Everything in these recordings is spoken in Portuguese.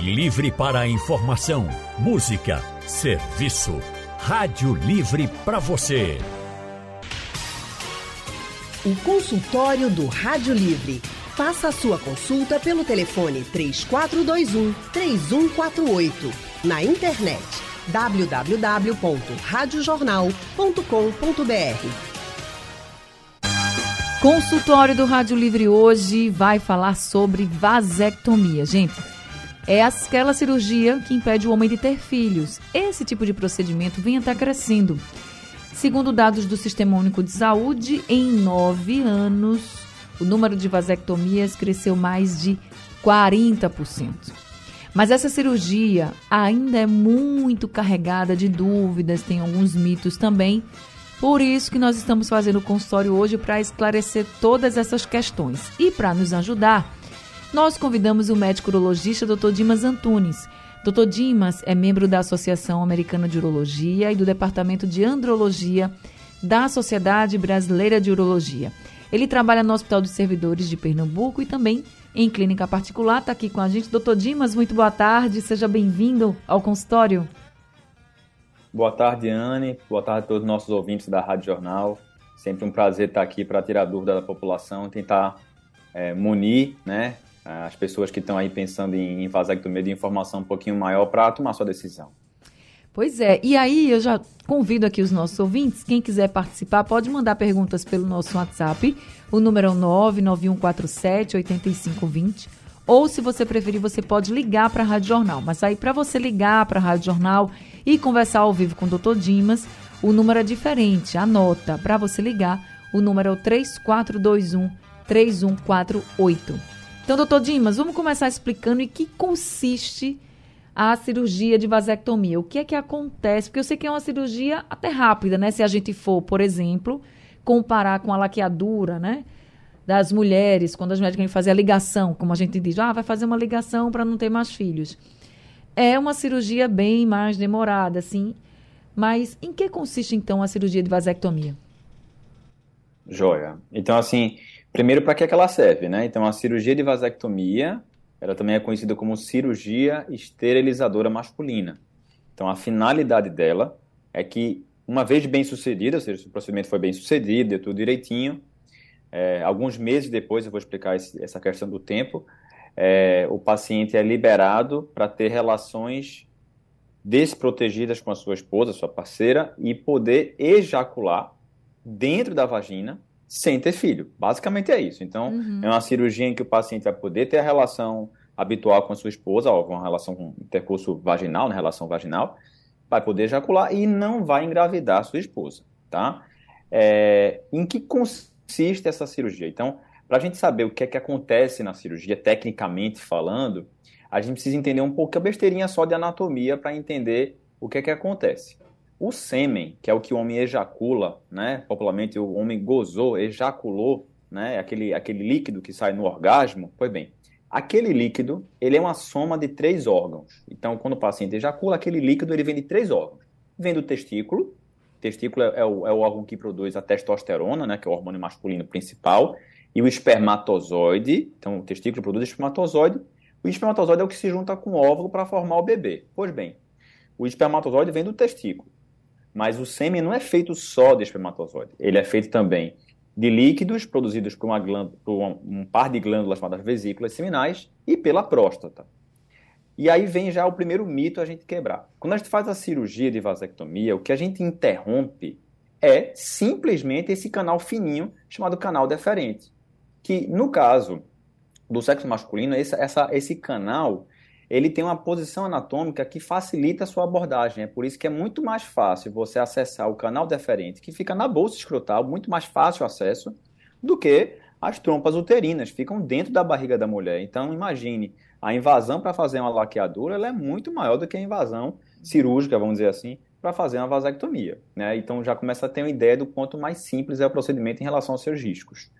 Livre para a informação, música, serviço. Rádio Livre para você. O consultório do Rádio Livre. Faça a sua consulta pelo telefone 3421 3148. Na internet www.radiojornal.com.br. Consultório do Rádio Livre hoje vai falar sobre vasectomia. Gente, é aquela cirurgia que impede o homem de ter filhos. Esse tipo de procedimento vem até crescendo. Segundo dados do Sistema Único de Saúde, em nove anos, o número de vasectomias cresceu mais de 40%. Mas essa cirurgia ainda é muito carregada de dúvidas, tem alguns mitos também. Por isso que nós estamos fazendo o consultório hoje para esclarecer todas essas questões. E para nos ajudar, nós convidamos o médico urologista Dr. Dimas Antunes. Dr. Dimas é membro da Associação Americana de Urologia e do Departamento de Andrologia da Sociedade Brasileira de Urologia. Ele trabalha no Hospital dos Servidores de Pernambuco e também em clínica particular. Está aqui com a gente. Doutor Dimas, muito boa tarde. Seja bem-vindo ao consultório. Boa tarde, Anne. Boa tarde a todos os nossos ouvintes da Rádio Jornal. Sempre um prazer estar aqui para tirar dúvida da população, tentar é, munir né, as pessoas que estão aí pensando em vasectomia de informação um pouquinho maior para tomar sua decisão. Pois é, e aí eu já convido aqui os nossos ouvintes, quem quiser participar pode mandar perguntas pelo nosso WhatsApp, o número é 99147 8520, ou se você preferir, você pode ligar para a Rádio Jornal. Mas aí para você ligar para a Rádio Jornal e conversar ao vivo com o Dr. Dimas, o número é diferente, anota, para você ligar, o número é o 3421 3148. Então, doutor Dimas, vamos começar explicando em que consiste a cirurgia de vasectomia. O que é que acontece? Porque eu sei que é uma cirurgia até rápida, né? Se a gente for, por exemplo, comparar com a laqueadura, né? Das mulheres, quando as mulheres querem fazer a ligação, como a gente diz, ah, vai fazer uma ligação para não ter mais filhos. É uma cirurgia bem mais demorada, assim. Mas em que consiste, então, a cirurgia de vasectomia? Joia. Então, assim, primeiro, para que, é que ela serve, né? Então, a cirurgia de vasectomia ela também é conhecida como cirurgia esterilizadora masculina. Então, a finalidade dela é que, uma vez bem sucedida, ou seja, se o procedimento foi bem sucedido, deu tudo direitinho, é, alguns meses depois, eu vou explicar esse, essa questão do tempo, é, o paciente é liberado para ter relações desprotegidas com a sua esposa, sua parceira, e poder ejacular dentro da vagina sem ter filho. Basicamente é isso. Então, uhum. é uma cirurgia em que o paciente vai poder ter a relação habitual com a sua esposa, ou uma relação com intercurso vaginal, na né, relação vaginal, vai poder ejacular e não vai engravidar a sua esposa, tá? É, em que consiste essa cirurgia? Então, para a gente saber o que é que acontece na cirurgia, tecnicamente falando, a gente precisa entender um pouco a besteirinha só de anatomia para entender o que é que acontece. O sêmen, que é o que o homem ejacula, né? Popularmente o homem gozou, ejaculou, né? Aquele, aquele líquido que sai no orgasmo. Pois bem, aquele líquido, ele é uma soma de três órgãos. Então, quando o paciente ejacula, aquele líquido ele vem de três órgãos. Vem do testículo. O testículo é, é, o, é o órgão que produz a testosterona, né? Que é o hormônio masculino principal. E o espermatozoide. Então, o testículo produz espermatozoide. O espermatozoide é o que se junta com o óvulo para formar o bebê. Pois bem, o espermatozoide vem do testículo. Mas o sêmen não é feito só de espermatozoide. Ele é feito também de líquidos produzidos por, uma glândula, por um, par de glândulas chamadas vesículas seminais e pela próstata. E aí vem já o primeiro mito a gente quebrar. Quando a gente faz a cirurgia de vasectomia, o que a gente interrompe é simplesmente esse canal fininho chamado canal deferente. Que, no caso do sexo masculino, essa, esse canal ele tem uma posição anatômica que facilita a sua abordagem. É por isso que é muito mais fácil você acessar o canal deferente, que fica na bolsa escrotal, muito mais fácil o acesso, do que as trompas uterinas, ficam dentro da barriga da mulher. Então, imagine, a invasão para fazer uma laqueadura ela é muito maior do que a invasão cirúrgica, vamos dizer assim, para fazer uma vasectomia. Né? Então, já começa a ter uma ideia do quanto mais simples é o procedimento em relação aos seus riscos.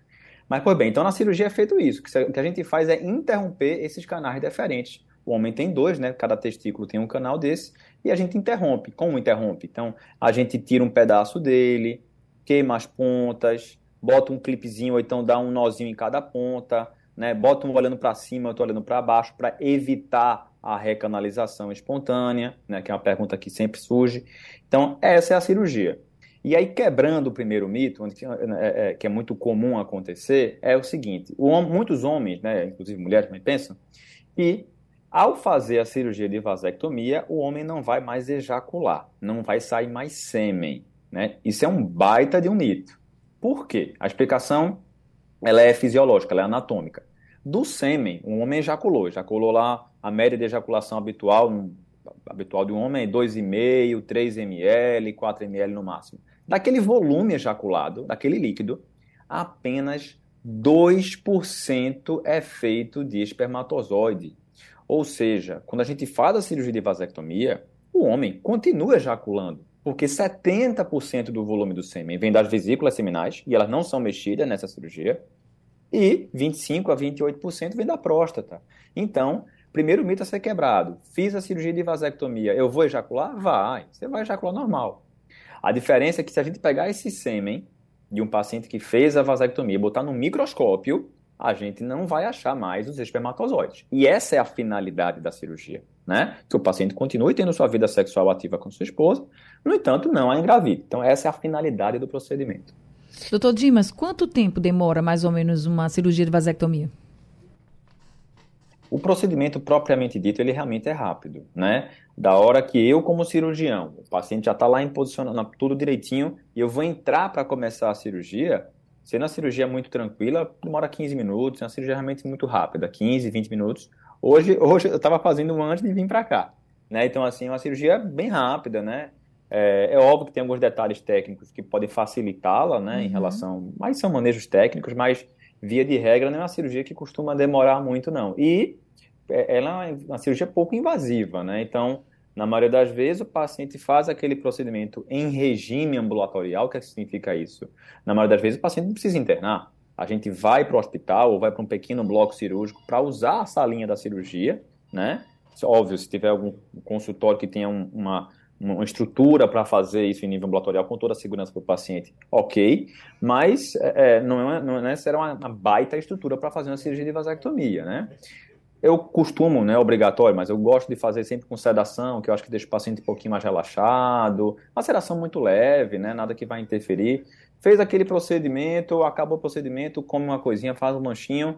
Mas, pois bem, então na cirurgia é feito isso. O que a gente faz é interromper esses canais deferentes o homem tem dois, né? Cada testículo tem um canal desse. E a gente interrompe. Como interrompe? Então, a gente tira um pedaço dele, queima as pontas, bota um clipezinho ou então dá um nozinho em cada ponta, né? Bota um olhando para cima, outro olhando para baixo, para evitar a recanalização espontânea, né? Que é uma pergunta que sempre surge. Então, essa é a cirurgia. E aí, quebrando o primeiro mito, é, é, que é muito comum acontecer, é o seguinte: muitos homens, né, inclusive mulheres também pensam, que ao fazer a cirurgia de vasectomia, o homem não vai mais ejacular, não vai sair mais sêmen. Né? Isso é um baita de um mito. Por quê? A explicação ela é fisiológica, ela é anatômica. Do sêmen, um homem ejaculou, ejaculou lá a média de ejaculação habitual, habitual de um homem é 2,5, 3 ml, 4 ml no máximo. Daquele volume ejaculado, daquele líquido, apenas 2% é feito de espermatozoide. Ou seja, quando a gente faz a cirurgia de vasectomia, o homem continua ejaculando, porque 70% do volume do sêmen vem das vesículas seminais, e elas não são mexidas nessa cirurgia, e 25 a 28% vem da próstata. Então, primeiro mito a ser quebrado. Fiz a cirurgia de vasectomia, eu vou ejacular? Vai, você vai ejacular normal. A diferença é que se a gente pegar esse sêmen de um paciente que fez a vasectomia botar no microscópio, a gente não vai achar mais os espermatozoides. E essa é a finalidade da cirurgia, né? Que o paciente continue tendo sua vida sexual ativa com sua esposa, no entanto, não a engravide. Então, essa é a finalidade do procedimento. Doutor Dimas, quanto tempo demora mais ou menos uma cirurgia de vasectomia? O procedimento propriamente dito, ele realmente é rápido, né? Da hora que eu, como cirurgião, o paciente já está lá em posicionamento, tudo direitinho, e eu vou entrar para começar a cirurgia, Sendo a cirurgia muito tranquila, demora 15 minutos, é uma cirurgia realmente muito rápida, 15, 20 minutos. Hoje, hoje eu estava fazendo uma antes de vir para cá. Né? Então, assim, é uma cirurgia bem rápida, né? É, é, óbvio que tem alguns detalhes técnicos que podem facilitá-la, né, uhum. em relação... Mas são manejos técnicos, mas, via de regra, não é uma cirurgia que costuma demorar muito, não. E é, ela é uma cirurgia pouco invasiva, né? Então, na maioria das vezes, o paciente faz aquele procedimento em regime ambulatorial. O que, é que significa isso? Na maioria das vezes, o paciente não precisa internar. A gente vai para o hospital ou vai para um pequeno bloco cirúrgico para usar a salinha da cirurgia, né? Óbvio, se tiver algum consultório que tenha um, uma, uma estrutura para fazer isso em nível ambulatorial com toda a segurança para o paciente, ok, mas é, é não, é, não é necessariamente uma baita estrutura para fazer uma cirurgia de vasectomia, né? Eu costumo, né, obrigatório, mas eu gosto de fazer sempre com sedação, que eu acho que deixa o paciente um pouquinho mais relaxado. Uma sedação muito leve, né, nada que vai interferir. Fez aquele procedimento, acabou o procedimento, come uma coisinha, faz um lanchinho,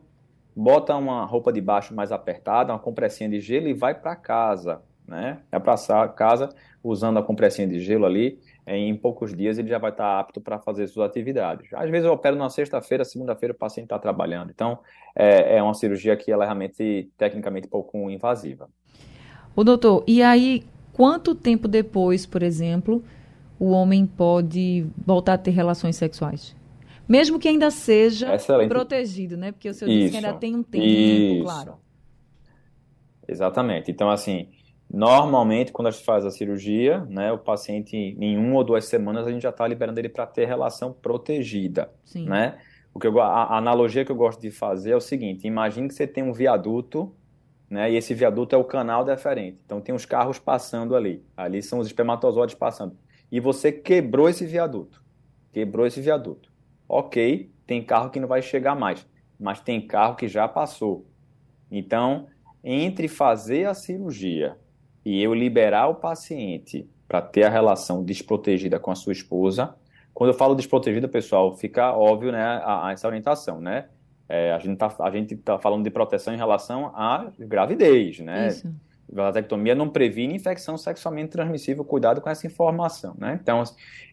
bota uma roupa de baixo mais apertada, uma compressinha de gelo e vai para casa, né? É para casa usando a compressinha de gelo ali em poucos dias ele já vai estar apto para fazer suas atividades. Às vezes eu opero na sexta-feira, segunda-feira o paciente está trabalhando. Então, é, é, uma cirurgia que ela é realmente, tecnicamente, pouco invasiva. O doutor, e aí, quanto tempo depois, por exemplo, o homem pode voltar a ter relações sexuais? Mesmo que ainda seja Excelente. protegido, né? Porque o senhor Isso. disse que ainda tem um tempo, Isso. claro. Exatamente. Então, assim, Normalmente, quando a gente faz a cirurgia, né, o paciente, em uma ou duas semanas, a gente já está liberando ele para ter relação protegida. Sim. Né? O que eu, a, analogia que eu gosto de fazer é o seguinte: imagine que você tem um viaduto, né, e esse viaduto é o canal deferente. Então, tem os carros passando ali. Ali são os espermatozoides passando. E você quebrou esse viaduto. Quebrou esse viaduto. Ok, tem carro que não vai chegar mais, mas tem carro que já passou. Então, entre fazer a cirurgia e eu liberar o paciente para ter a relação desprotegida com a sua esposa, quando eu falo desprotegida, pessoal, fica óbvio né, a, a essa orientação, né? É, a gente está tá falando de proteção em relação à gravidez, né? Isso. Vasectomia não previne infecção sexualmente transmissível, cuidado com essa informação, né? Então,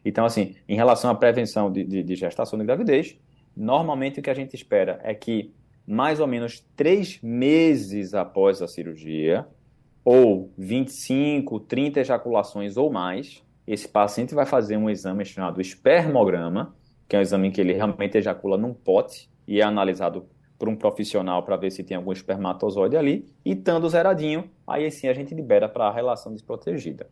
então assim, em relação à prevenção de, de, de gestação de gravidez, normalmente o que a gente espera é que mais ou menos três meses após a cirurgia, ou 25, 30 ejaculações ou mais, esse paciente vai fazer um exame chamado espermograma, que é um exame que ele realmente ejacula num pote e é analisado por um profissional para ver se tem algum espermatozoide ali, e estando zeradinho, aí sim a gente libera para a relação desprotegida.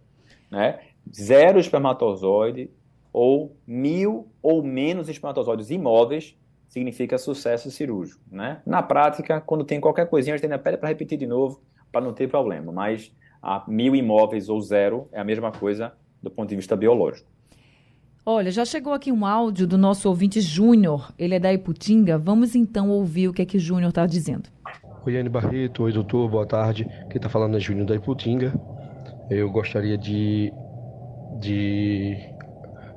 Né? Zero espermatozoide ou mil ou menos espermatozoides imóveis significa sucesso cirúrgico. Né? Na prática, quando tem qualquer coisinha, a gente ainda pede para repetir de novo, para não ter problema. Mas a mil imóveis ou zero é a mesma coisa do ponto de vista biológico. Olha, já chegou aqui um áudio do nosso ouvinte Júnior. Ele é da Iputinga. Vamos então ouvir o que é que Júnior está dizendo. Oi, Anne Barreto. Oi, doutor. Boa tarde. Quem está falando é Júnior da Iputinga. Eu gostaria de, de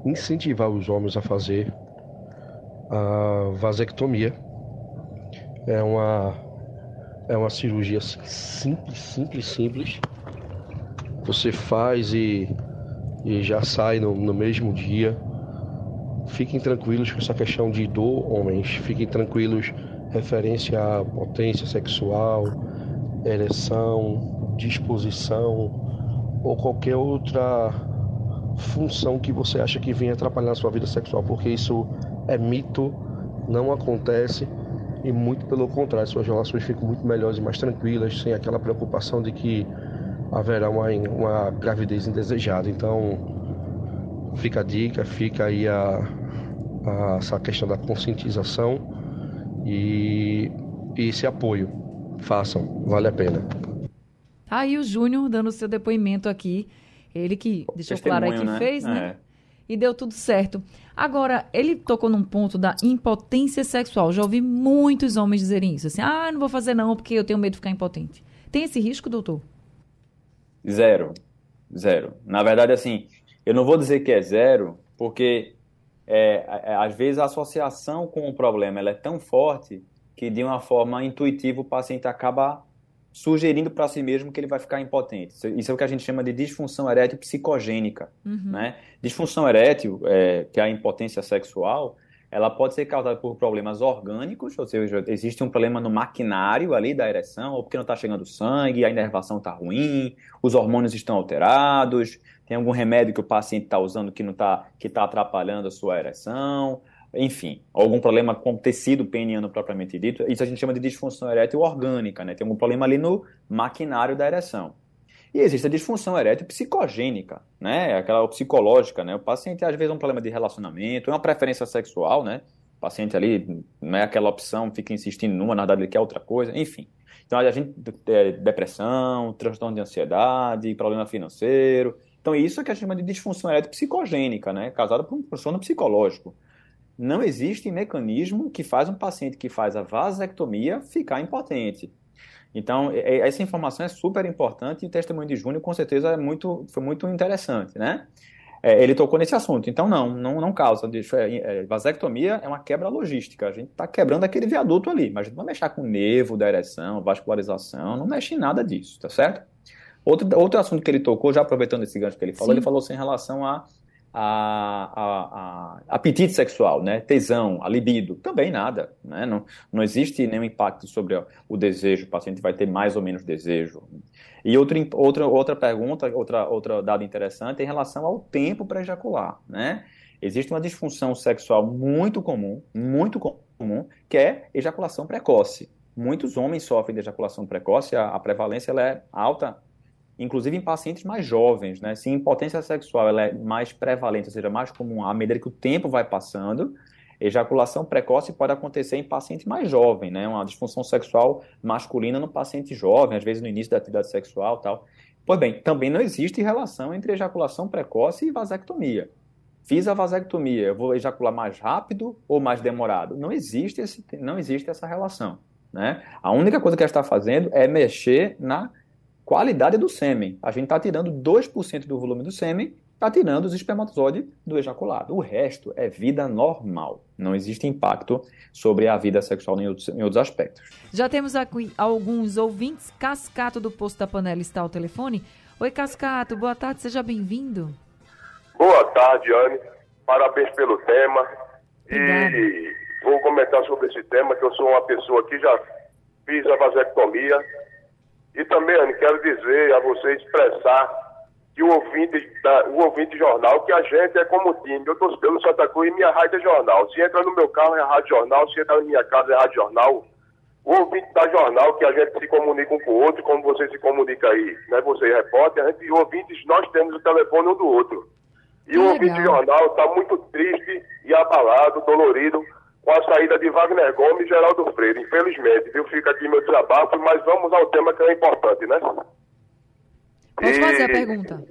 incentivar os homens a fazer a vasectomia. É uma, é uma cirurgia simples, simples, simples. Você faz e, e já sai no, no mesmo dia. Fiquem tranquilos com essa questão de dor, homens. Fiquem tranquilos referência à potência sexual, ereção, disposição ou qualquer outra função que você acha que vem atrapalhar a sua vida sexual, porque isso é mito, não acontece e muito pelo contrário, suas relações ficam muito melhores e mais tranquilas, sem aquela preocupação de que haverá uma, uma gravidez indesejada. Então, fica a dica, fica aí a, a essa questão da conscientização e, e esse apoio. Façam, vale a pena. Tá aí o Júnior dando seu depoimento aqui. Ele que deixou claro aí que né? fez, né? É. E deu tudo certo. Agora, ele tocou num ponto da impotência sexual. Já ouvi muitos homens dizerem isso. Assim, ah, não vou fazer não, porque eu tenho medo de ficar impotente. Tem esse risco, doutor? Zero. Zero. Na verdade, assim, eu não vou dizer que é zero, porque é, é, às vezes a associação com o problema é tão forte que de uma forma intuitiva o paciente acaba sugerindo para si mesmo que ele vai ficar impotente. Isso é o que a gente chama de disfunção erétil psicogênica. Uhum. Né? Disfunção erétil, é, que é a impotência sexual, ela pode ser causada por problemas orgânicos, ou seja, existe um problema no maquinário ali da ereção, ou porque não está chegando sangue, a inervação está ruim, os hormônios estão alterados, tem algum remédio que o paciente está usando que não está que está atrapalhando a sua ereção, enfim, algum problema com o tecido peniano propriamente dito, isso a gente chama de disfunção erétil orgânica, né? Tem algum problema ali no maquinário da ereção. E existe a disfunção erétil psicogênica, né? Aquela psicológica, né? O paciente às vezes é um problema de relacionamento, é uma preferência sexual, né? O paciente ali não é aquela opção, fica insistindo numa, na verdade ele quer outra coisa, enfim. Então a gente é, depressão, transtorno de ansiedade, problema financeiro. Então isso é que a gente chama de disfunção erétil psicogênica, né? Causada por um transtorno psicológico não existe mecanismo que faz um paciente que faz a vasectomia ficar impotente. Então, essa informação é super importante e o testemunho de Júnior, com certeza, é muito, foi muito interessante, né? É, ele tocou nesse assunto. Então, não, não, não causa. É, é, vasectomia é uma quebra logística. A gente está quebrando aquele viaduto ali, mas a gente não vai mexer com o nervo da ereção, vascularização, não mexe em nada disso, tá certo? Outro, outro assunto que ele tocou, já aproveitando esse gancho que ele falou, Sim. ele falou assim, em relação a a, a, a, apetite sexual, né? tesão, a libido, também nada. Né? Não, não existe nenhum impacto sobre o desejo, o paciente vai ter mais ou menos desejo. E outra, outra, outra pergunta, outra, outra dado interessante é em relação ao tempo para ejacular. Né? Existe uma disfunção sexual muito comum, muito comum, que é ejaculação precoce. Muitos homens sofrem de ejaculação precoce, a, a prevalência é alta inclusive em pacientes mais jovens, né? Se a impotência sexual ela é mais prevalente, ou seja, mais comum à medida que o tempo vai passando, ejaculação precoce pode acontecer em paciente mais jovem, né? Uma disfunção sexual masculina no paciente jovem, às vezes no início da atividade sexual, tal. Pois bem, também não existe relação entre ejaculação precoce e vasectomia. Fiz a vasectomia, vou ejacular mais rápido ou mais demorado? Não existe esse, não existe essa relação, né? A única coisa que ela está fazendo é mexer na qualidade do sêmen. A gente está tirando 2% do volume do sêmen, está tirando os espermatozoides do ejaculado. O resto é vida normal. Não existe impacto sobre a vida sexual em outros, em outros aspectos. Já temos aqui alguns ouvintes. Cascato do Posto da Panela está ao telefone. Oi, Cascato, boa tarde, seja bem-vindo. Boa tarde, Anne. Parabéns pelo tema. Obrigada. E vou comentar sobre esse tema, que eu sou uma pessoa que já fiz a vasectomia e também, Anne, quero dizer a você expressar que o ouvinte, da, o ouvinte jornal, que a gente é como time. Eu estou pelo Santa Cruz e minha rádio é jornal. Se entra no meu carro é rádio jornal, se entra na minha casa é rádio jornal. O ouvinte da jornal, que a gente se comunica um com o outro, como você se comunica aí, né? Você repórter, a gente, ouvintes, nós temos o telefone um do outro. E o ouvinte jornal está muito triste e abalado, dolorido, com a saída de Wagner Gomes e Geraldo Freire. Infelizmente, viu? Fica aqui meu desabafo, mas vamos ao tema que é importante, né? Pode e... fazer a pergunta.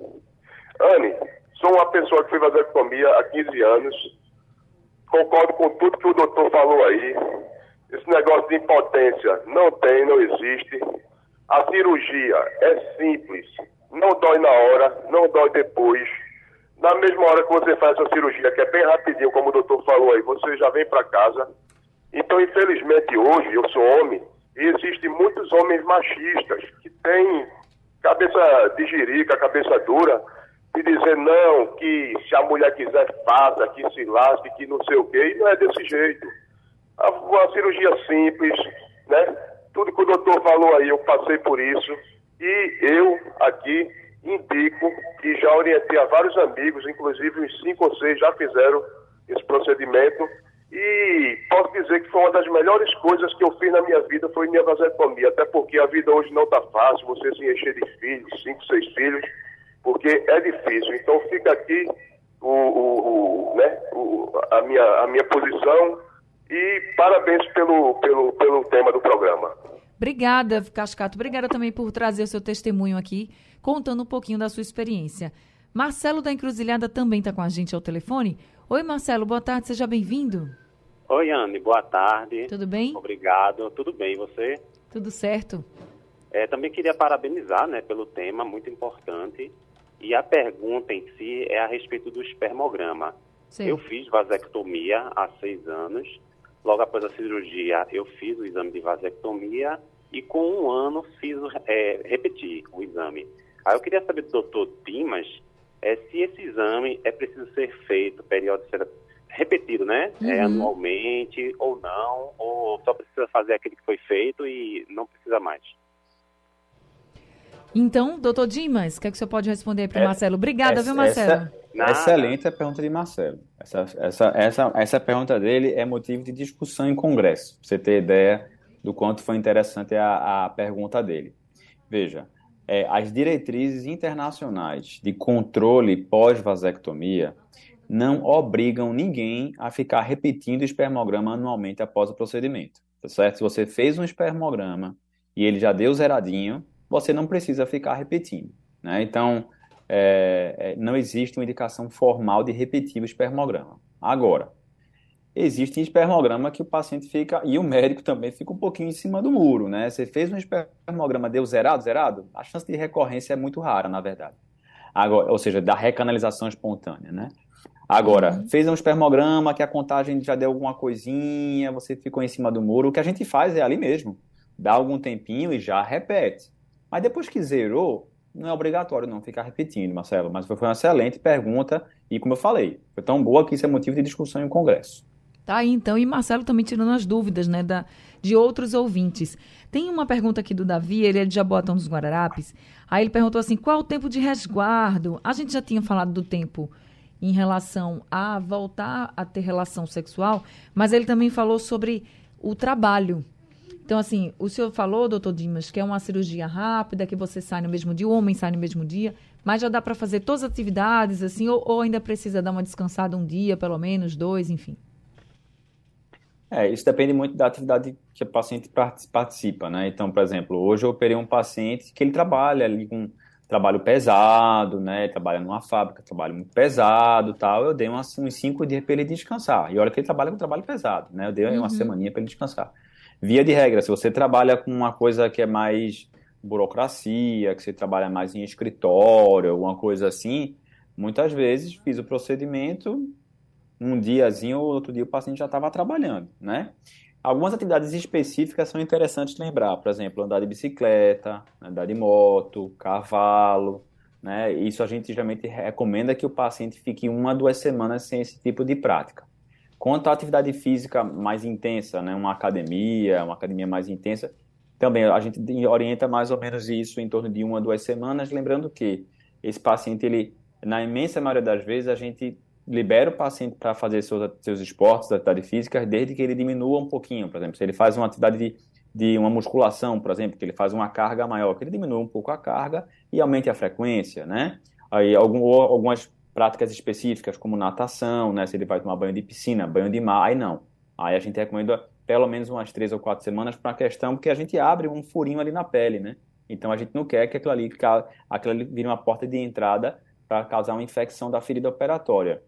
Anne, Sou uma pessoa que fez vasectomia há 15 anos. Concordo com tudo que o doutor falou aí. Esse negócio de impotência não tem, não existe. A cirurgia é simples, não dói na hora, não dói depois. Na mesma hora que você faz essa cirurgia, que é bem rapidinho, como o doutor falou aí, você já vem para casa. Então, infelizmente, hoje, eu sou homem, e existem muitos homens machistas que têm cabeça de jirica, cabeça dura, de dizer não, que se a mulher quiser faça, que se lasque, que não sei o quê, e não é desse jeito. Uma cirurgia simples, né? Tudo que o doutor falou aí, eu passei por isso. E eu aqui indico que já orientei a vários amigos, inclusive uns cinco ou seis já fizeram esse procedimento. E posso dizer que foi uma das melhores coisas que eu fiz na minha vida foi minha vasectomia, até porque a vida hoje não está fácil, você se encher de filhos, cinco, seis filhos, porque é difícil. Então fica aqui o, o, o né, o, a, minha, a minha posição e parabéns pelo, pelo, pelo tema do programa. Obrigada, Cascato. Obrigada também por trazer o seu testemunho aqui, contando um pouquinho da sua experiência. Marcelo da Encruzilhada também está com a gente ao telefone. Oi, Marcelo, boa tarde, seja bem-vindo. Oi, Anne, boa tarde. Tudo bem? Obrigado, tudo bem, e você? Tudo certo. É, também queria parabenizar né, pelo tema, muito importante. E a pergunta em si é a respeito do espermograma. Sim. Eu fiz vasectomia há seis anos Logo após a cirurgia, eu fiz o exame de vasectomia e com um ano fiz é, repeti o exame. Aí eu queria saber do doutor Dimas é, se esse exame é preciso ser feito periódico, repetido, né? É, uhum. É, anualmente ou não, ou só precisa fazer aquele que foi feito e não precisa mais. Então, doutor Dimas, o que, é que o senhor pode responder para o é, Marcelo? Obrigada, viu, Marcelo? Essa, Nada. Excelente a pergunta de Marcelo. Essa, essa, essa, essa pergunta dele é motivo de discussão em congresso, para você ter ideia do quanto foi interessante a, a pergunta dele. Veja, é, as diretrizes internacionais de controle pós-vasectomia não obrigam ninguém a ficar repetindo o espermograma anualmente após o procedimento, tá certo? Se você fez um espermograma e ele já deu zeradinho, você não precisa ficar repetindo, né? Então, é, é, não existe uma indicação formal de repetir o espermograma. Agora, existe espermograma que o paciente fica, e o médico também fica um pouquinho em cima do muro, né? Você fez um espermograma, deu zerado, zerado? A chance de recorrência é muito rara, na verdade. Agora, ou seja, da recanalização espontânea, né? Agora, uhum. fez um espermograma que a contagem já deu alguma coisinha, você ficou em cima do muro, o que a gente faz é ali mesmo. Dá algum tempinho e já repete. Mas depois que zerou, não é obrigatório não ficar repetindo, Marcelo, mas foi uma excelente pergunta e, como eu falei, foi tão boa que isso é motivo de discussão em Congresso. Tá aí, então. E Marcelo também tirando as dúvidas, né, da, de outros ouvintes. Tem uma pergunta aqui do Davi, ele é de Jabotão dos Guararapes. Aí ele perguntou assim, qual o tempo de resguardo? A gente já tinha falado do tempo em relação a voltar a ter relação sexual, mas ele também falou sobre o trabalho, então, assim, o senhor falou, doutor Dimas, que é uma cirurgia rápida, que você sai no mesmo dia, o homem sai no mesmo dia, mas já dá para fazer todas as atividades, assim, ou, ou, ainda precisa dar uma descansada um dia, pelo menos, dois, enfim? É, isso depende muito da atividade que o paciente participa, né? Então, por exemplo, hoje eu operei um paciente que ele trabalha ali com trabalho pesado, né? Trabalha numa fábrica, trabalho muito pesado tal. Eu dei uns, uns cinco dias para ele descansar. E olha que ele trabalha com trabalho pesado, né? Eu dei uhum. uma semaninha para ele descansar. Via de regra, se você trabalha com uma coisa que é mais burocracia, que você trabalha mais em escritório, alguma coisa assim, muitas vezes fiz o procedimento, um diazinho ou outro dia o paciente já estava trabalhando, né? Algumas atividades específicas são interessantes lembrar, por exemplo, andar de bicicleta, andar de moto, cavalo, né? Isso a gente geralmente recomenda que o paciente fique uma, duas semanas sem esse tipo de prática. Quanto à atividade física mais intensa, né, uma academia, uma academia mais intensa, também a gente orienta mais ou menos isso em torno de uma, duas semanas, lembrando que esse paciente, ele, na imensa maioria das vezes, a gente libera o paciente para fazer seus, seus esportes, atividade física, desde que ele diminua um pouquinho, por exemplo, se ele faz uma atividade de, de uma musculação, por exemplo, que ele faz uma carga maior, que ele diminua um pouco a carga e aumente a frequência, né? Aí algum, algumas práticas específicas, como natação, né? Se ele vai tomar banho de piscina, banho de mar, aí não. Aí a gente recomenda pelo menos umas três ou quatro semanas para a questão, porque a gente abre um furinho ali na pele, né? Então a gente não quer que aquilo ali, aquilo ali vire uma porta de entrada para causar uma infecção da ferida operatória.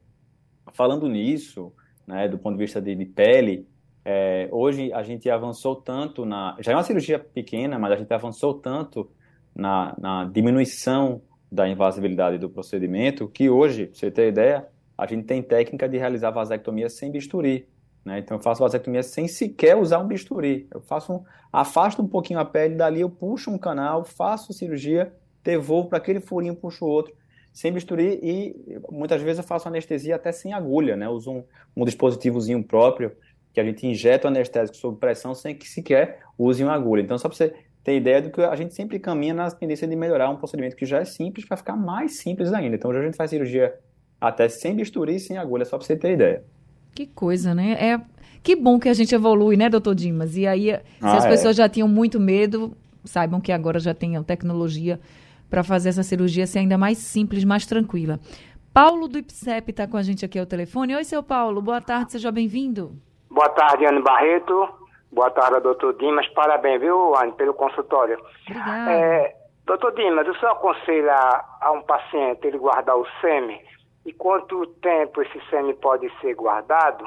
Falando nisso, né, do ponto de vista de, de pele, é, hoje a gente avançou tanto na. Já é uma cirurgia pequena, mas a gente avançou tanto na, na diminuição da invasibilidade do procedimento que hoje, para você ter ideia, a gente tem técnica de realizar vasectomia sem bisturi. Né? Então eu faço vasectomia sem sequer usar um bisturi. Eu faço um, afasto um pouquinho a pele, dali eu puxo um canal, faço cirurgia, devolvo para aquele furinho, puxo outro, sem bisturi e muitas vezes eu faço anestesia até sem agulha, né? Uso um, um dispositivozinho próprio que a gente injeta o anestésico sob pressão sem que sequer use uma agulha. Então só para você ter ideia do que a gente sempre caminha na tendência de melhorar um procedimento que já é simples para ficar mais simples ainda. Então hoje a gente faz cirurgia até sem bisturi e sem agulha, só para você ter ideia. Que coisa, né? É que bom que a gente evolui, né, doutor Dimas? E aí, se ah, as é. pessoas já tinham muito medo, saibam que agora já tem tecnologia para fazer essa cirurgia ser ainda mais simples, mais tranquila. Paulo do IPSEP está com a gente aqui ao telefone. Oi, seu Paulo, boa tarde, seja bem-vindo. Boa tarde, Anne Barreto. Boa tarde, doutor Dimas. Parabéns, viu, Anne, pelo consultório. Obrigada. É, doutor Dimas, o senhor aconselha a um paciente ele guardar o SEMI e quanto tempo esse SEMI pode ser guardado.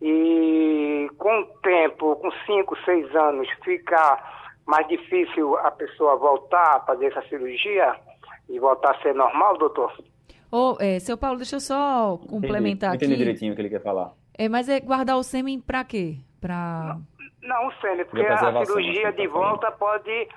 E com o tempo, com 5, 6 anos, fica mais difícil a pessoa voltar a fazer essa cirurgia e voltar a ser normal, doutor? Ô, oh, é, seu Paulo, deixa eu só complementar entendi, aqui. Entendi direitinho o que ele quer falar. É, mas é guardar o sêmen para quê? Pra... Não, sêmen, porque a cirurgia de volta pode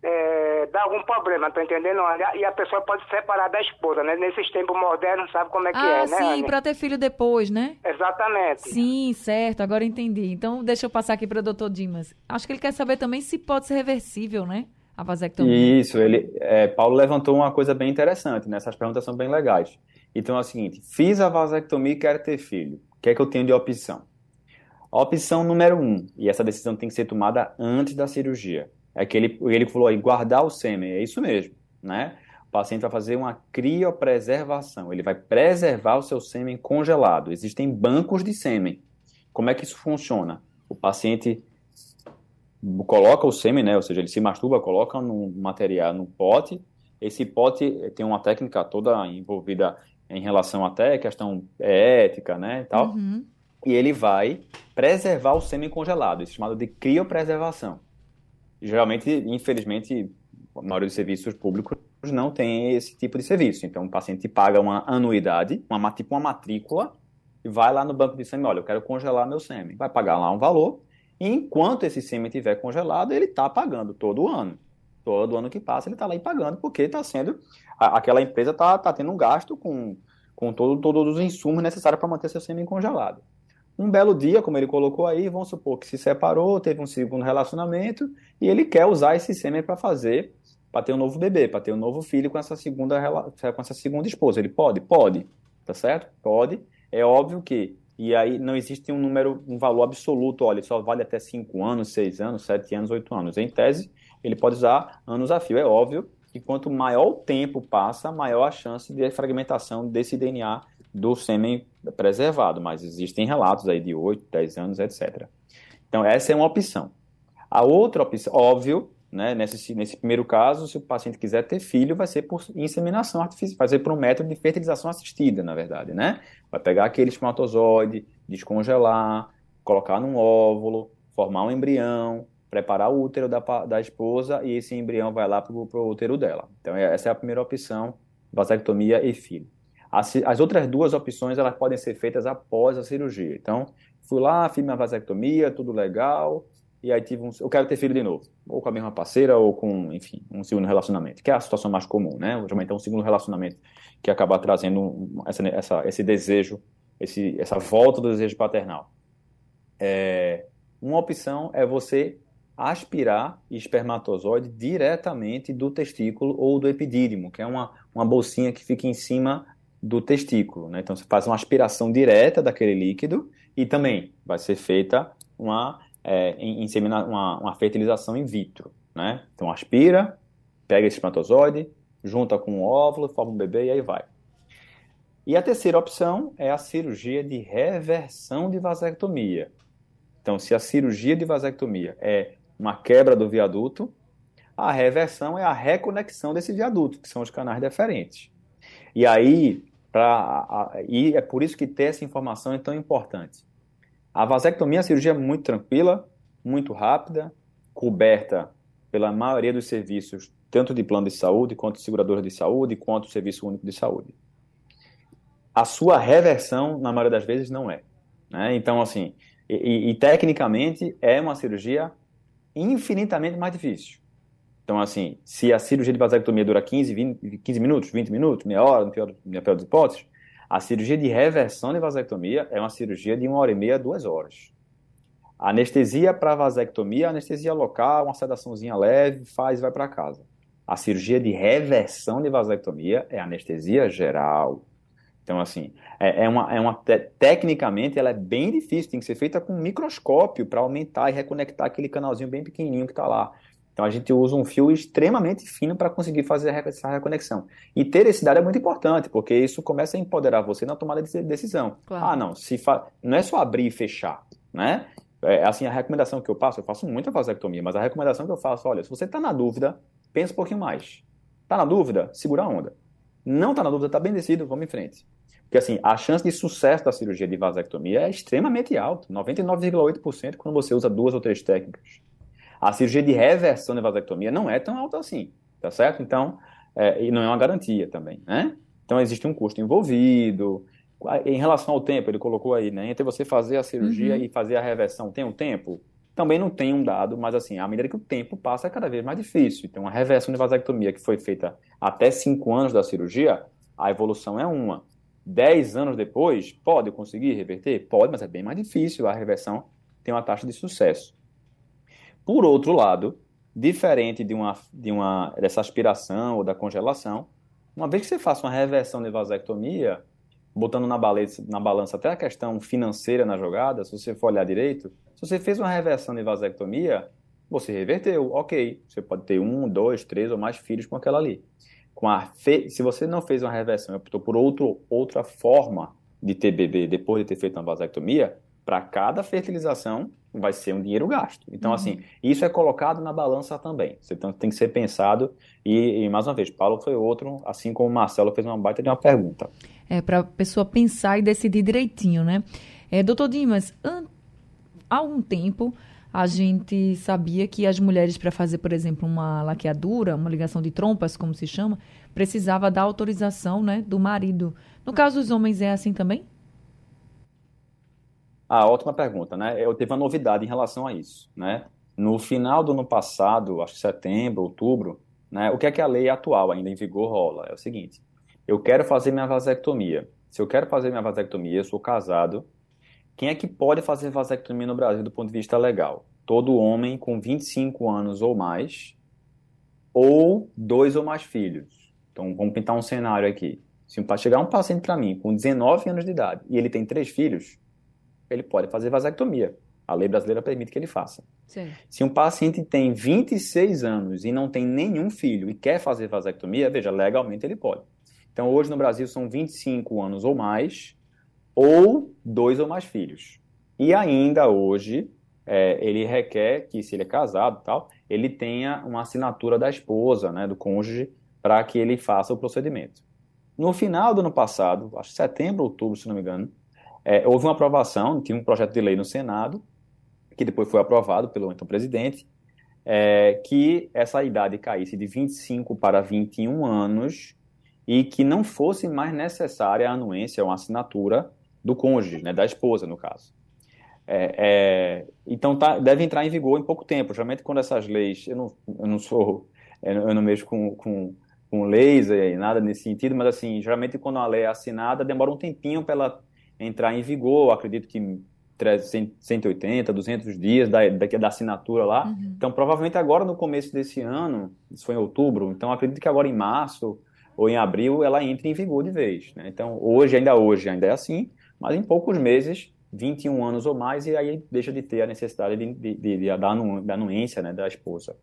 é, dar algum problema, tá entendendo? E a pessoa pode separar da esposa, né? Nesses tempos modernos, sabe como é que ah, é, né? Sim, para ter filho depois, né? Exatamente. Sim, certo, agora entendi. Então, deixa eu passar aqui para o doutor Dimas. Acho que ele quer saber também se pode ser reversível, né? A vasectomia. Isso, ele, é, Paulo levantou uma coisa bem interessante, né? Essas perguntas são bem legais. Então é o seguinte: fiz a vasectomia e quero ter filho. O que é que eu tenho de opção? A opção número um, e essa decisão tem que ser tomada antes da cirurgia é que ele, ele falou aí, guardar o sêmen, é isso mesmo, né? O paciente vai fazer uma criopreservação, ele vai preservar o seu sêmen congelado. Existem bancos de sêmen. Como é que isso funciona? O paciente coloca o sêmen, né? Ou seja, ele se masturba, coloca no material, no pote. Esse pote tem uma técnica toda envolvida em relação até questão ética, né, e tal. Uhum. E ele vai preservar o sêmen congelado, isso é chamado de criopreservação geralmente, infelizmente, a maioria dos serviços públicos não tem esse tipo de serviço. Então, o paciente paga uma anuidade, uma, tipo uma matrícula, e vai lá no banco de sêmen, olha, eu quero congelar meu sêmen. Vai pagar lá um valor, e enquanto esse sêmen estiver congelado, ele está pagando todo ano. Todo ano que passa, ele está lá pagando, porque está sendo. Aquela empresa está tá tendo um gasto com, com todo, todos os insumos necessários para manter seu sêmen congelado. Um belo dia, como ele colocou aí, vamos supor que se separou, teve um segundo relacionamento e ele quer usar esse sêmen para fazer, para ter um novo bebê, para ter um novo filho com essa segunda com essa segunda esposa. Ele pode, pode, tá certo? Pode. É óbvio que e aí não existe um número, um valor absoluto. Olha, só vale até 5 anos, 6 anos, 7 anos, 8 anos. Em tese, ele pode usar anos a fio. É óbvio que quanto maior o tempo passa, maior a chance de fragmentação desse DNA do sêmen preservado, mas existem relatos aí de 8, 10 anos, etc. Então, essa é uma opção. A outra opção, óbvio, né, nesse, nesse primeiro caso, se o paciente quiser ter filho, vai ser por inseminação artificial, vai ser por um método de fertilização assistida, na verdade, né? Vai pegar aquele espermatozoide, descongelar, colocar num óvulo, formar um embrião, preparar o útero da, da esposa e esse embrião vai lá para o útero dela. Então, essa é a primeira opção, vasectomia e filho. As, as outras duas opções elas podem ser feitas após a cirurgia. Então, fui lá, fiz minha vasectomia, tudo legal, e aí tive um, eu quero ter filho de novo, ou com a mesma parceira, ou com, enfim, um segundo relacionamento, que é a situação mais comum, né? Geralmente é um segundo relacionamento que acaba trazendo essa, essa, esse desejo, esse, essa volta do desejo paternal. É, uma opção é você aspirar espermatozoide diretamente do testículo ou do epidídimo, que é uma, uma bolsinha que fica em cima do testículo. Né? Então, você faz uma aspiração direta daquele líquido e também vai ser feita uma, é, uma, uma fertilização in vitro. Né? Então, aspira, pega esse espermatozoide, junta com o óvulo, forma um bebê e aí vai. E a terceira opção é a cirurgia de reversão de vasectomia. Então, se a cirurgia de vasectomia é uma quebra do viaduto, a reversão é a reconexão desse viaduto, que são os canais deferentes. E aí, pra, e é por isso que ter essa informação é tão importante. A vasectomia é uma cirurgia muito tranquila, muito rápida, coberta pela maioria dos serviços, tanto de plano de saúde, quanto de seguradora de saúde, quanto Serviço Único de Saúde. A sua reversão, na maioria das vezes, não é. Né? Então, assim, e, e, tecnicamente é uma cirurgia infinitamente mais difícil. Então, assim, se a cirurgia de vasectomia dura 15, 20, 15 minutos, 20 minutos, meia hora, na pior, pior das hipóteses, a cirurgia de reversão de vasectomia é uma cirurgia de uma hora e meia, duas horas. A anestesia para vasectomia, anestesia local, uma sedaçãozinha leve, faz e vai para casa. A cirurgia de reversão de vasectomia é anestesia geral. Então, assim, é, é uma, é uma tecnicamente ela é bem difícil, tem que ser feita com um microscópio para aumentar e reconectar aquele canalzinho bem pequenininho que está lá. Então a gente usa um fio extremamente fino para conseguir fazer essa reconexão. E ter esse dado é muito importante, porque isso começa a empoderar você na tomada de decisão. Claro. Ah, não, se fa... não é só abrir e fechar, né? É, assim, a recomendação que eu passo, eu faço muita vasectomia, mas a recomendação que eu faço, olha, se você está na dúvida, pensa um pouquinho mais. Está na dúvida? Segura a onda. Não está na dúvida, está bem decidido, vamos em frente. Porque assim, a chance de sucesso da cirurgia de vasectomia é extremamente alta, 99,8% quando você usa duas ou três técnicas. A cirurgia de reversão de vasectomia não é tão alta assim, tá certo? Então, é, e não é uma garantia também, né? Então existe um custo envolvido. Em relação ao tempo, ele colocou aí, né? Entre você fazer a cirurgia uhum. e fazer a reversão, tem um tempo? Também não tem um dado, mas assim, à medida que o tempo passa, é cada vez mais difícil. Então, a reversão de vasectomia que foi feita até 5 anos da cirurgia, a evolução é uma. 10 anos depois, pode conseguir reverter? Pode, mas é bem mais difícil. A reversão tem uma taxa de sucesso. Por outro lado, diferente de uma, de uma dessa aspiração ou da congelação, uma vez que você faça uma reversão de vasectomia, botando na balança, na balança até a questão financeira na jogada, se você for olhar direito, se você fez uma reversão de vasectomia, você reverteu, ok. Você pode ter um, dois, três ou mais filhos com aquela ali com a fe... se você não fez uma reversão e optou por outro, outra forma de ter bebê depois de ter feito uma vasectomia, para cada fertilização vai ser um dinheiro gasto. Então, uhum. assim, isso é colocado na balança também. Então, tem que ser pensado. E, e, mais uma vez, Paulo foi outro, assim como o Marcelo fez uma baita de uma pergunta. É, para a pessoa pensar e decidir direitinho, né? É, doutor Dimas, há algum tempo a gente sabia que as mulheres, para fazer, por exemplo, uma laqueadura, uma ligação de trompas, como se chama, precisava da autorização né, do marido. No caso dos homens, é assim também? Ah, ótima pergunta, né? Eu tive uma novidade em relação a isso, né? No final do ano passado, acho que setembro, outubro, né? O que é que a lei atual ainda em vigor rola? É o seguinte: eu quero fazer minha vasectomia. Se eu quero fazer minha vasectomia, eu sou casado, quem é que pode fazer vasectomia no Brasil do ponto de vista legal? Todo homem com 25 anos ou mais, ou dois ou mais filhos. Então, vamos pintar um cenário aqui. Se chegar um paciente para mim com 19 anos de idade e ele tem três filhos, ele pode fazer vasectomia. A lei brasileira permite que ele faça. Sim. Se um paciente tem 26 anos e não tem nenhum filho e quer fazer vasectomia, veja, legalmente ele pode. Então, hoje no Brasil são 25 anos ou mais, ou dois ou mais filhos. E ainda hoje, é, ele requer que, se ele é casado tal, ele tenha uma assinatura da esposa, né, do cônjuge, para que ele faça o procedimento. No final do ano passado, acho que setembro, outubro, se não me engano, é, houve uma aprovação, tinha um projeto de lei no Senado, que depois foi aprovado pelo então presidente, é, que essa idade caísse de 25 para 21 anos e que não fosse mais necessária a anuência ou a assinatura do cônjuge, né, da esposa, no caso. É, é, então tá, deve entrar em vigor em pouco tempo. Geralmente quando essas leis, eu não, eu não sou, eu não mexo com, com, com leis e nada nesse sentido, mas assim, geralmente quando a lei é assinada demora um tempinho para ela entrar em vigor. Acredito que 180, 200 dias da, da, da assinatura lá. Uhum. Então provavelmente agora no começo desse ano, isso foi em outubro, então acredito que agora em março ou em abril ela entre em vigor de vez. Né? Então hoje ainda hoje ainda é assim mas em poucos meses, 21 anos ou mais, e aí deixa de ter a necessidade de, de, de, de da, anuência né, da esposa.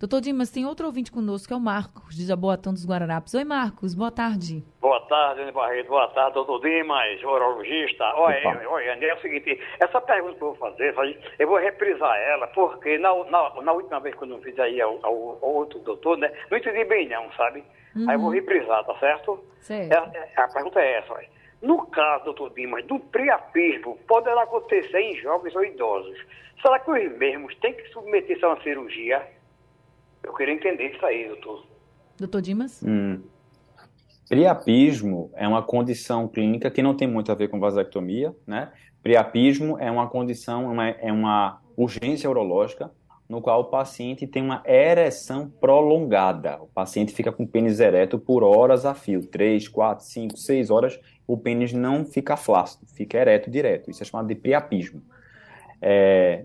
Doutor Dimas, tem outro ouvinte conosco, que é o Marcos, de Jaboatão dos Guararapes. Oi, Marcos, boa tarde. Boa tarde, Ana Barreto. Boa tarde, doutor Dimas, urologista. Olha, olha, é o seguinte, essa pergunta que eu vou fazer, eu vou reprisar ela, porque na, na, na última vez que eu não fiz aí ao, ao, ao, outro doutor, né, não entendi bem não, sabe? Uhum. Aí eu vou uhum. reprisar, tá certo? Certo. É, é, a pergunta é essa, olha. No caso, doutor Dimas, do priapismo, poderá acontecer em jovens ou idosos. Será que os mesmos têm que submeter-se a uma cirurgia? Eu queria entender isso aí, doutor. Doutor Dimas? Hum. Priapismo é uma condição clínica que não tem muito a ver com vasectomia, né? Priapismo é uma condição, uma, é uma urgência urológica no qual o paciente tem uma ereção prolongada. O paciente fica com o pênis ereto por horas a fio, 3, 4, 5, 6 horas, o pênis não fica flácido, fica ereto direto. Isso é chamado de priapismo. É,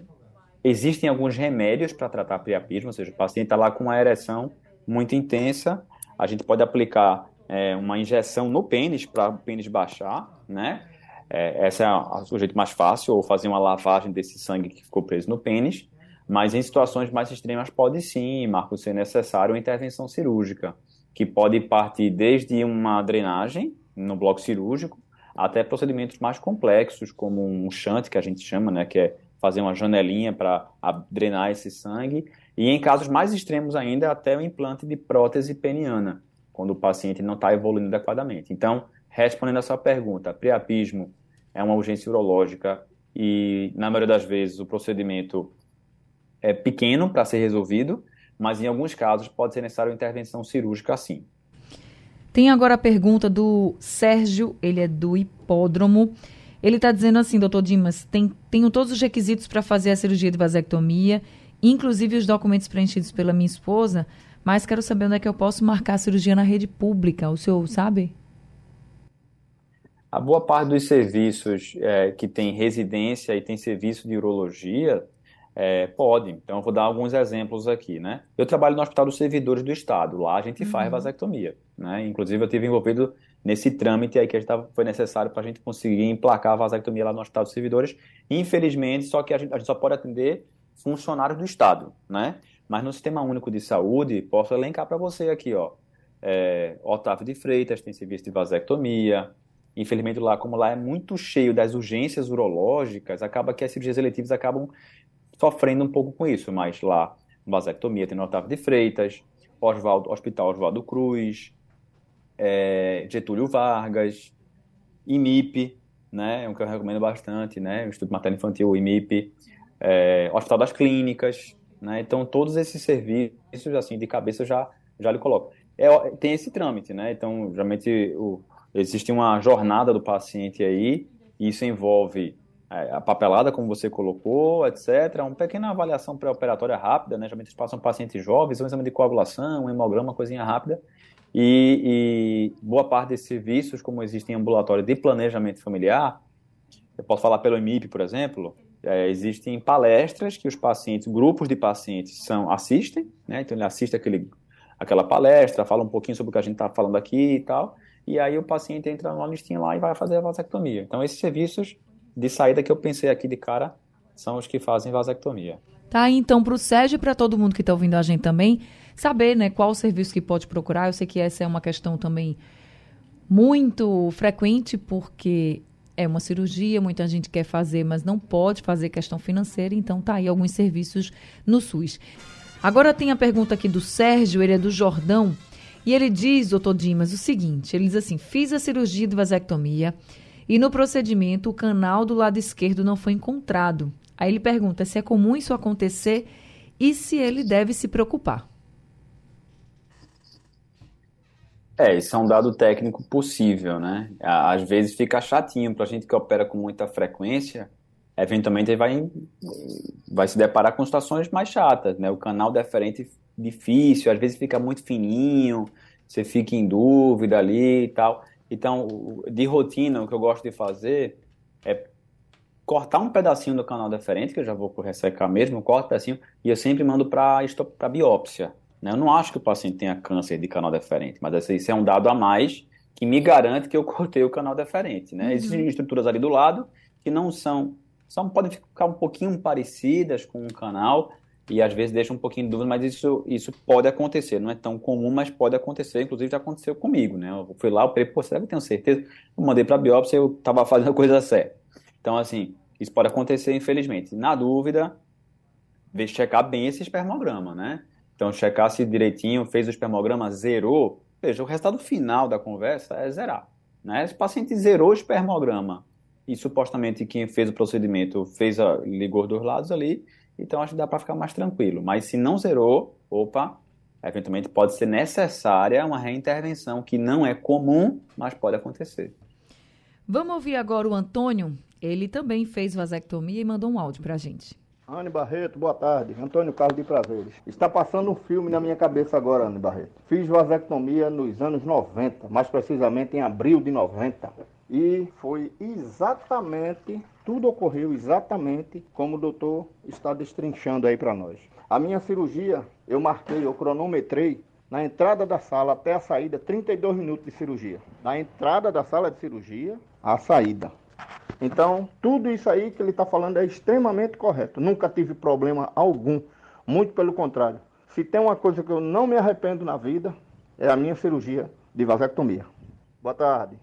Existem alguns remédios para tratar priapismo, ou seja, o paciente está lá com uma ereção muito intensa, a gente pode aplicar é, uma injeção no pênis para o pênis baixar, né? É, essa é o jeito mais fácil, ou fazer uma lavagem desse sangue que ficou preso no pênis. Mas em situações mais extremas pode sim, Marco, ser necessário uma intervenção cirúrgica, que pode partir desde uma drenagem no bloco cirúrgico até procedimentos mais complexos, como um shunt, que a gente chama, né, que é fazer uma janelinha para drenar esse sangue. E em casos mais extremos ainda, até o implante de prótese peniana, quando o paciente não está evoluindo adequadamente. Então, respondendo a sua pergunta, priapismo é uma urgência urológica e, na maioria das vezes, o procedimento é pequeno para ser resolvido, mas em alguns casos pode ser necessário intervenção cirúrgica sim. Tem agora a pergunta do Sérgio, ele é do hipódromo. Ele está dizendo assim, doutor Dimas, tem, tenho todos os requisitos para fazer a cirurgia de vasectomia, inclusive os documentos preenchidos pela minha esposa, mas quero saber onde é que eu posso marcar a cirurgia na rede pública. O senhor sabe? A boa parte dos serviços é, que tem residência e tem serviço de urologia é, pode. Então, eu vou dar alguns exemplos aqui, né? Eu trabalho no Hospital dos Servidores do Estado. Lá a gente uhum. faz vasectomia, né? Inclusive, eu tive envolvido nesse trâmite aí que tava, foi necessário para a gente conseguir emplacar a vasectomia lá no Hospital dos Servidores. Infelizmente, só que a gente, a gente só pode atender funcionários do Estado, né? Mas no Sistema Único de Saúde, posso elencar para você aqui, ó. É, Otávio de Freitas tem serviço de vasectomia. Infelizmente, lá, como lá é muito cheio das urgências urológicas, acaba que as cirurgias eletivas acabam sofrendo um pouco com isso. Mas lá, vasectomia tem no Otávio de Freitas, Osvaldo, Hospital Oswaldo Cruz, é, Getúlio Vargas, IMIP, né, é um que eu recomendo bastante, né, o Instituto Materno Infantil, IMIP, é, Hospital das Clínicas, né, então todos esses serviços, assim, de cabeça eu já, já lhe coloco. É, tem esse trâmite, né, então, geralmente, o, existe uma jornada do paciente aí, isso envolve é, a papelada, como você colocou, etc. Uma pequena avaliação pré-operatória rápida, né? Geralmente eles passam pacientes jovens, um exame de coagulação, um hemograma, coisinha rápida. E, e, boa parte desses serviços, como existem em ambulatório de planejamento familiar, eu posso falar pelo EMIP, por exemplo, é, existem palestras que os pacientes, grupos de pacientes são assistem, né? Então ele assiste aquele, aquela palestra, fala um pouquinho sobre o que a gente está falando aqui e tal, e aí o paciente entra numa listinha lá e vai fazer a vasectomia. Então esses serviços de saída que eu pensei aqui de cara são os que fazem vasectomia. Tá, então para o Sérgio e para todo mundo que está ouvindo a gente também, saber né, qual o serviço que pode procurar. Eu sei que essa é uma questão também muito frequente, porque é uma cirurgia, muita gente quer fazer, mas não pode fazer questão financeira, então tá aí alguns serviços no SUS. Agora tem a pergunta aqui do Sérgio, ele é do Jordão, e ele diz, doutor Dimas, o seguinte, ele diz assim, fiz a cirurgia de vasectomia e no procedimento o canal do lado esquerdo não foi encontrado. Aí ele pergunta se é comum isso acontecer e se ele deve se preocupar. É, isso é um dado técnico possível, né? Às vezes fica chatinho para a gente que opera com muita frequência, eventualmente vai, vai se deparar com situações mais chatas, né? O canal deferente difícil, às vezes fica muito fininho, você fica em dúvida ali e tal. Então, de rotina, o que eu gosto de fazer é cortar um pedacinho do canal deferente, que eu já vou ressecar mesmo, corto um pedacinho, e eu sempre mando para biópsia. Né? Eu não acho que o paciente tenha câncer de canal deferente, mas isso é um dado a mais que me garante que eu cortei o canal deferente. Né? Uhum. Existem estruturas ali do lado que não são, são podem ficar um pouquinho parecidas com um canal, e às vezes deixa um pouquinho de dúvida, mas isso, isso pode acontecer, não é tão comum, mas pode acontecer, inclusive já aconteceu comigo, né? Eu fui lá, eu falei, pô, será que eu tenho certeza? Eu mandei para a biópsia, eu estava fazendo a coisa certa. Então, assim, isso pode acontecer, infelizmente. Na dúvida, checar bem esse espermograma, né? Então, checar se direitinho, fez o espermograma, zerou, veja, o resultado final da conversa é zerar, né? Esse paciente zerou o espermograma e supostamente quem fez o procedimento fez a, ligou os dois lados ali, então acho que dá para ficar mais tranquilo. Mas se não zerou, opa, eventualmente pode ser necessária uma reintervenção que não é comum, mas pode acontecer. Vamos ouvir agora o Antônio. Ele também fez vasectomia e mandou um áudio para a gente. Anne Barreto, boa tarde. Antônio Carlos de Prazeres. Está passando um filme na minha cabeça agora, Anne Barreto. Fiz vasectomia nos anos 90, mais precisamente em abril de 90. E foi exatamente, tudo ocorreu exatamente como o doutor está destrinchando aí para nós. A minha cirurgia, eu marquei, eu cronometrei na entrada da sala até a saída, 32 minutos de cirurgia. Na entrada da sala de cirurgia, a saída. Então, tudo isso aí que ele está falando é extremamente correto. Nunca tive problema algum. Muito pelo contrário. Se tem uma coisa que eu não me arrependo na vida, é a minha cirurgia de vasectomia. Boa tarde.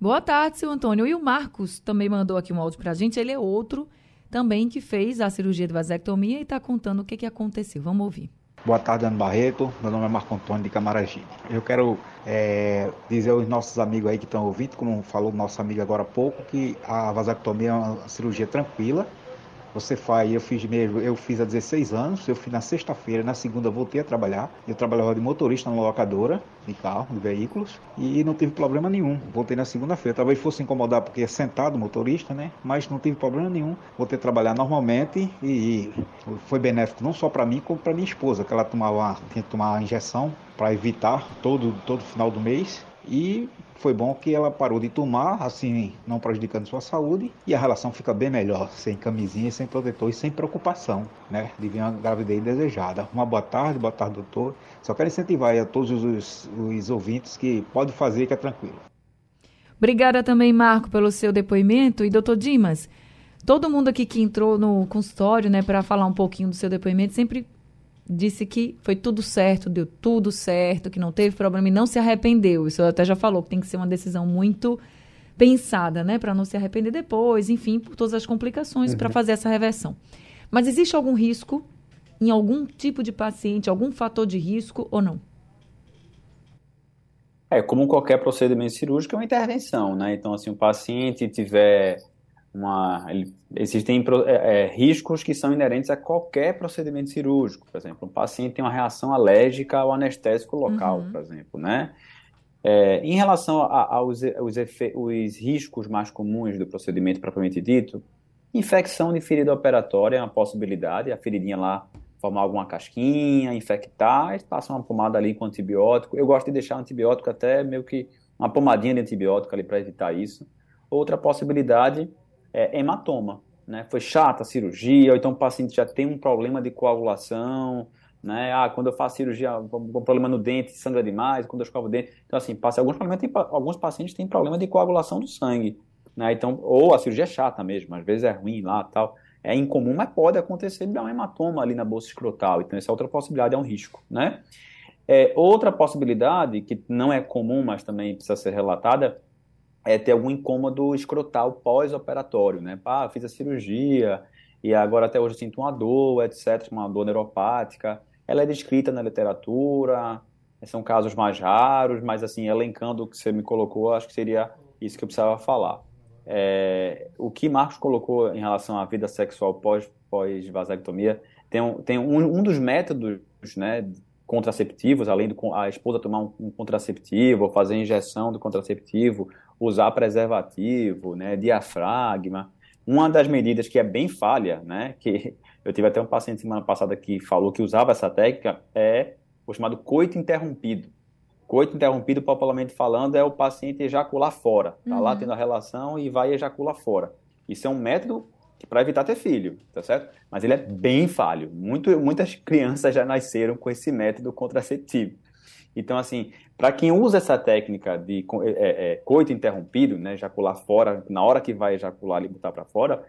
Boa tarde, seu Antônio. E o Marcos também mandou aqui um áudio para a gente. Ele é outro também que fez a cirurgia de vasectomia e está contando o que, que aconteceu. Vamos ouvir. Boa tarde, Ana Barreto. Meu nome é Marco Antônio de Camaragibe. Eu quero é, dizer aos nossos amigos aí que estão ouvindo, como falou nosso amigo agora há pouco, que a vasectomia é uma cirurgia tranquila, você faz, eu fiz mesmo, eu fiz há 16 anos, eu fiz na sexta-feira, na segunda voltei a trabalhar. Eu trabalhava de motorista na locadora de carro, de veículos, e não tive problema nenhum. Voltei na segunda-feira. Talvez fosse incomodar porque é sentado motorista, né? Mas não tive problema nenhum. Voltei a trabalhar normalmente e foi benéfico não só para mim, como para minha esposa, que ela tomava, tinha que tomar a injeção para evitar todo todo final do mês. E foi bom que ela parou de tomar, assim, não prejudicando sua saúde, e a relação fica bem melhor, sem camisinha, sem protetor e sem preocupação, né, de vir uma gravidez desejada. Uma boa tarde, boa tarde, doutor. Só quero incentivar a todos os, os ouvintes que pode fazer, que é tranquilo. Obrigada também, Marco, pelo seu depoimento. E, doutor Dimas, todo mundo aqui que entrou no consultório, né, para falar um pouquinho do seu depoimento, sempre disse que foi tudo certo, deu tudo certo, que não teve problema e não se arrependeu. Isso até já falou que tem que ser uma decisão muito pensada, né, para não se arrepender depois, enfim, por todas as complicações uhum. para fazer essa reversão. Mas existe algum risco em algum tipo de paciente, algum fator de risco ou não? É, como qualquer procedimento cirúrgico, é uma intervenção, né? Então, assim, o paciente tiver uma, ele, existem é, é, riscos que são inerentes a qualquer procedimento cirúrgico. Por exemplo, um paciente tem uma reação alérgica ao anestésico local, uhum. por exemplo, né? É, em relação aos, aos os riscos mais comuns do procedimento propriamente dito, infecção de ferida operatória é uma possibilidade, a feridinha lá formar alguma casquinha, infectar, eles passam uma pomada ali com antibiótico. Eu gosto de deixar antibiótico até meio que uma pomadinha de antibiótico ali para evitar isso. Outra possibilidade é, hematoma. Né? Foi chata a cirurgia, ou então o paciente já tem um problema de coagulação, né? Ah, quando eu faço cirurgia, um problema no dente, sangra demais, quando eu escovo o dente. Então, assim, alguns, tem, alguns pacientes têm problema de coagulação do sangue, né? Então, ou a cirurgia é chata mesmo, às vezes é ruim lá tal. É incomum, mas pode acontecer de dar um hematoma ali na bolsa escrotal. Então, essa é outra possibilidade, é um risco, né? É, outra possibilidade, que não é comum, mas também precisa ser relatada, é ter algum incômodo escrotal pós-operatório, né? Ah, fiz a cirurgia e agora até hoje sinto uma dor, etc., uma dor neuropática. Ela é descrita na literatura, são casos mais raros, mas assim, elencando o que você me colocou, acho que seria isso que eu precisava falar. É, o que Marcos colocou em relação à vida sexual pós-vasectomia, pós tem, um, tem um, um dos métodos né, contraceptivos, além de a esposa tomar um, um contraceptivo, ou fazer injeção do contraceptivo, usar preservativo, né, diafragma. Uma das medidas que é bem falha, né, que eu tive até um paciente semana passada que falou que usava essa técnica, é o chamado coito interrompido. Coito interrompido, popularmente falando, é o paciente ejacular fora. Tá uhum. lá tendo a relação e vai ejacular fora. Isso é um método para evitar ter filho, tá certo? Mas ele é bem falho. Muito, muitas crianças já nasceram com esse método contraceptivo. Então, assim, para quem usa essa técnica de é, é, coito interrompido, né, ejacular fora, na hora que vai ejacular e botar para fora,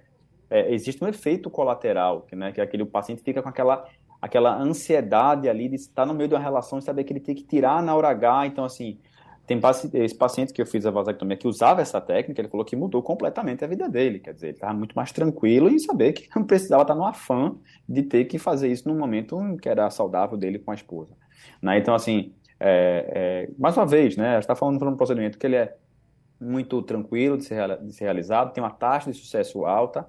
é, existe um efeito colateral, que, né, que é aquele o paciente fica com aquela, aquela ansiedade ali de estar no meio de uma relação e saber que ele tem que tirar na hora H. Então, assim, tem esse paciente que eu fiz a vasectomia que usava essa técnica, ele falou que mudou completamente a vida dele. Quer dizer, ele estava muito mais tranquilo em saber que não precisava estar no afã de ter que fazer isso no momento que era saudável dele com a esposa. Né? Então, assim, é, é, mais uma vez, né, a gente está falando de um procedimento que ele é muito tranquilo de ser, de ser realizado, tem uma taxa de sucesso alta,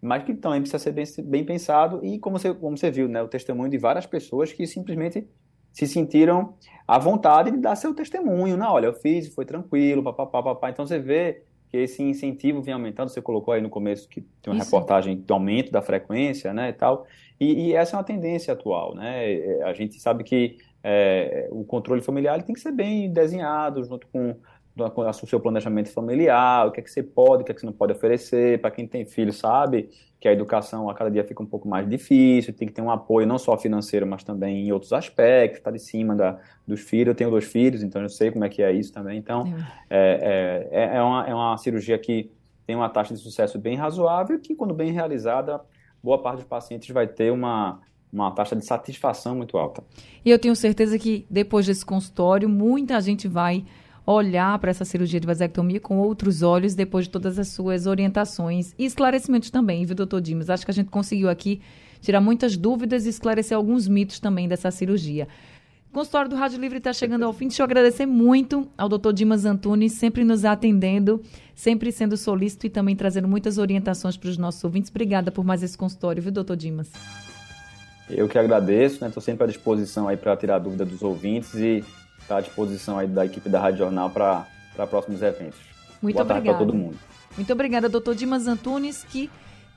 mas que também precisa ser bem, bem pensado e como você, como você viu, né, o testemunho de várias pessoas que simplesmente se sentiram à vontade de dar seu testemunho. Não, olha, eu fiz, foi tranquilo, papapá, papá. Então você vê que esse incentivo vem aumentando. Você colocou aí no começo que tem uma Isso. reportagem do aumento da frequência, né, e tal. E, e, essa é uma tendência atual, né? É, a gente sabe que é, o controle familiar tem que ser bem desenhado junto com o seu planejamento familiar, o que é que você pode, o que é que você não pode oferecer. Para quem tem filho, sabe que a educação a cada dia fica um pouco mais difícil, tem que ter um apoio não só financeiro, mas também em outros aspectos, está de cima da, dos filhos. Eu tenho dois filhos, então eu sei como é que é isso também. Então, é, é, é, é, uma, é uma cirurgia que tem uma taxa de sucesso bem razoável, que quando bem realizada, boa parte dos pacientes vai ter uma, uma taxa de satisfação muito alta. E eu tenho certeza que depois desse consultório, muita gente vai olhar para essa cirurgia de vasectomia com outros olhos depois de todas as suas orientações e esclarecimentos também, viu, doutor Dimas? Acho que a gente conseguiu aqui tirar muitas dúvidas e esclarecer alguns mitos também dessa cirurgia. O consultório do Rádio Livre está chegando ao fim. Deixa eu agradecer muito ao doutor Dimas Antunes, sempre nos atendendo, sempre sendo solícito e também trazendo muitas orientações para os nossos ouvintes. Obrigada por mais esse consultório, viu, doutor Dimas? Eu que agradeço, estou né? sempre à disposição aí para tirar dúvida dos ouvintes e está à disposição aí da equipe da Rádio Jornal para próximos eventos. Muito Boa obrigada. para todo mundo. Muito obrigada, doutor Dimas Antunes, que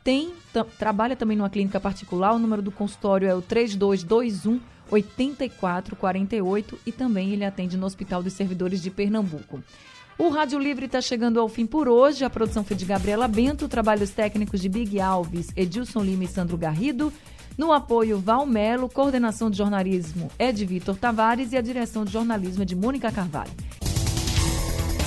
tem, trabalha também numa clínica particular. O número do consultório é o 3221 8448 e também ele atende no Hospital dos Servidores de Pernambuco. O Rádio Livre está chegando ao fim por hoje. A produção foi de Gabriela Bento, trabalhos técnicos de Big Alves, Edilson Lima e Sandro Garrido. No apoio, Valmelo, coordenação de jornalismo é de Vitor Tavares e a direção de jornalismo é de Mônica Carvalho.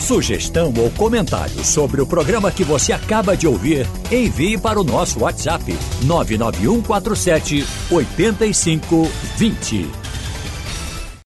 Sugestão ou comentário sobre o programa que você acaba de ouvir, envie para o nosso WhatsApp 99147 8520.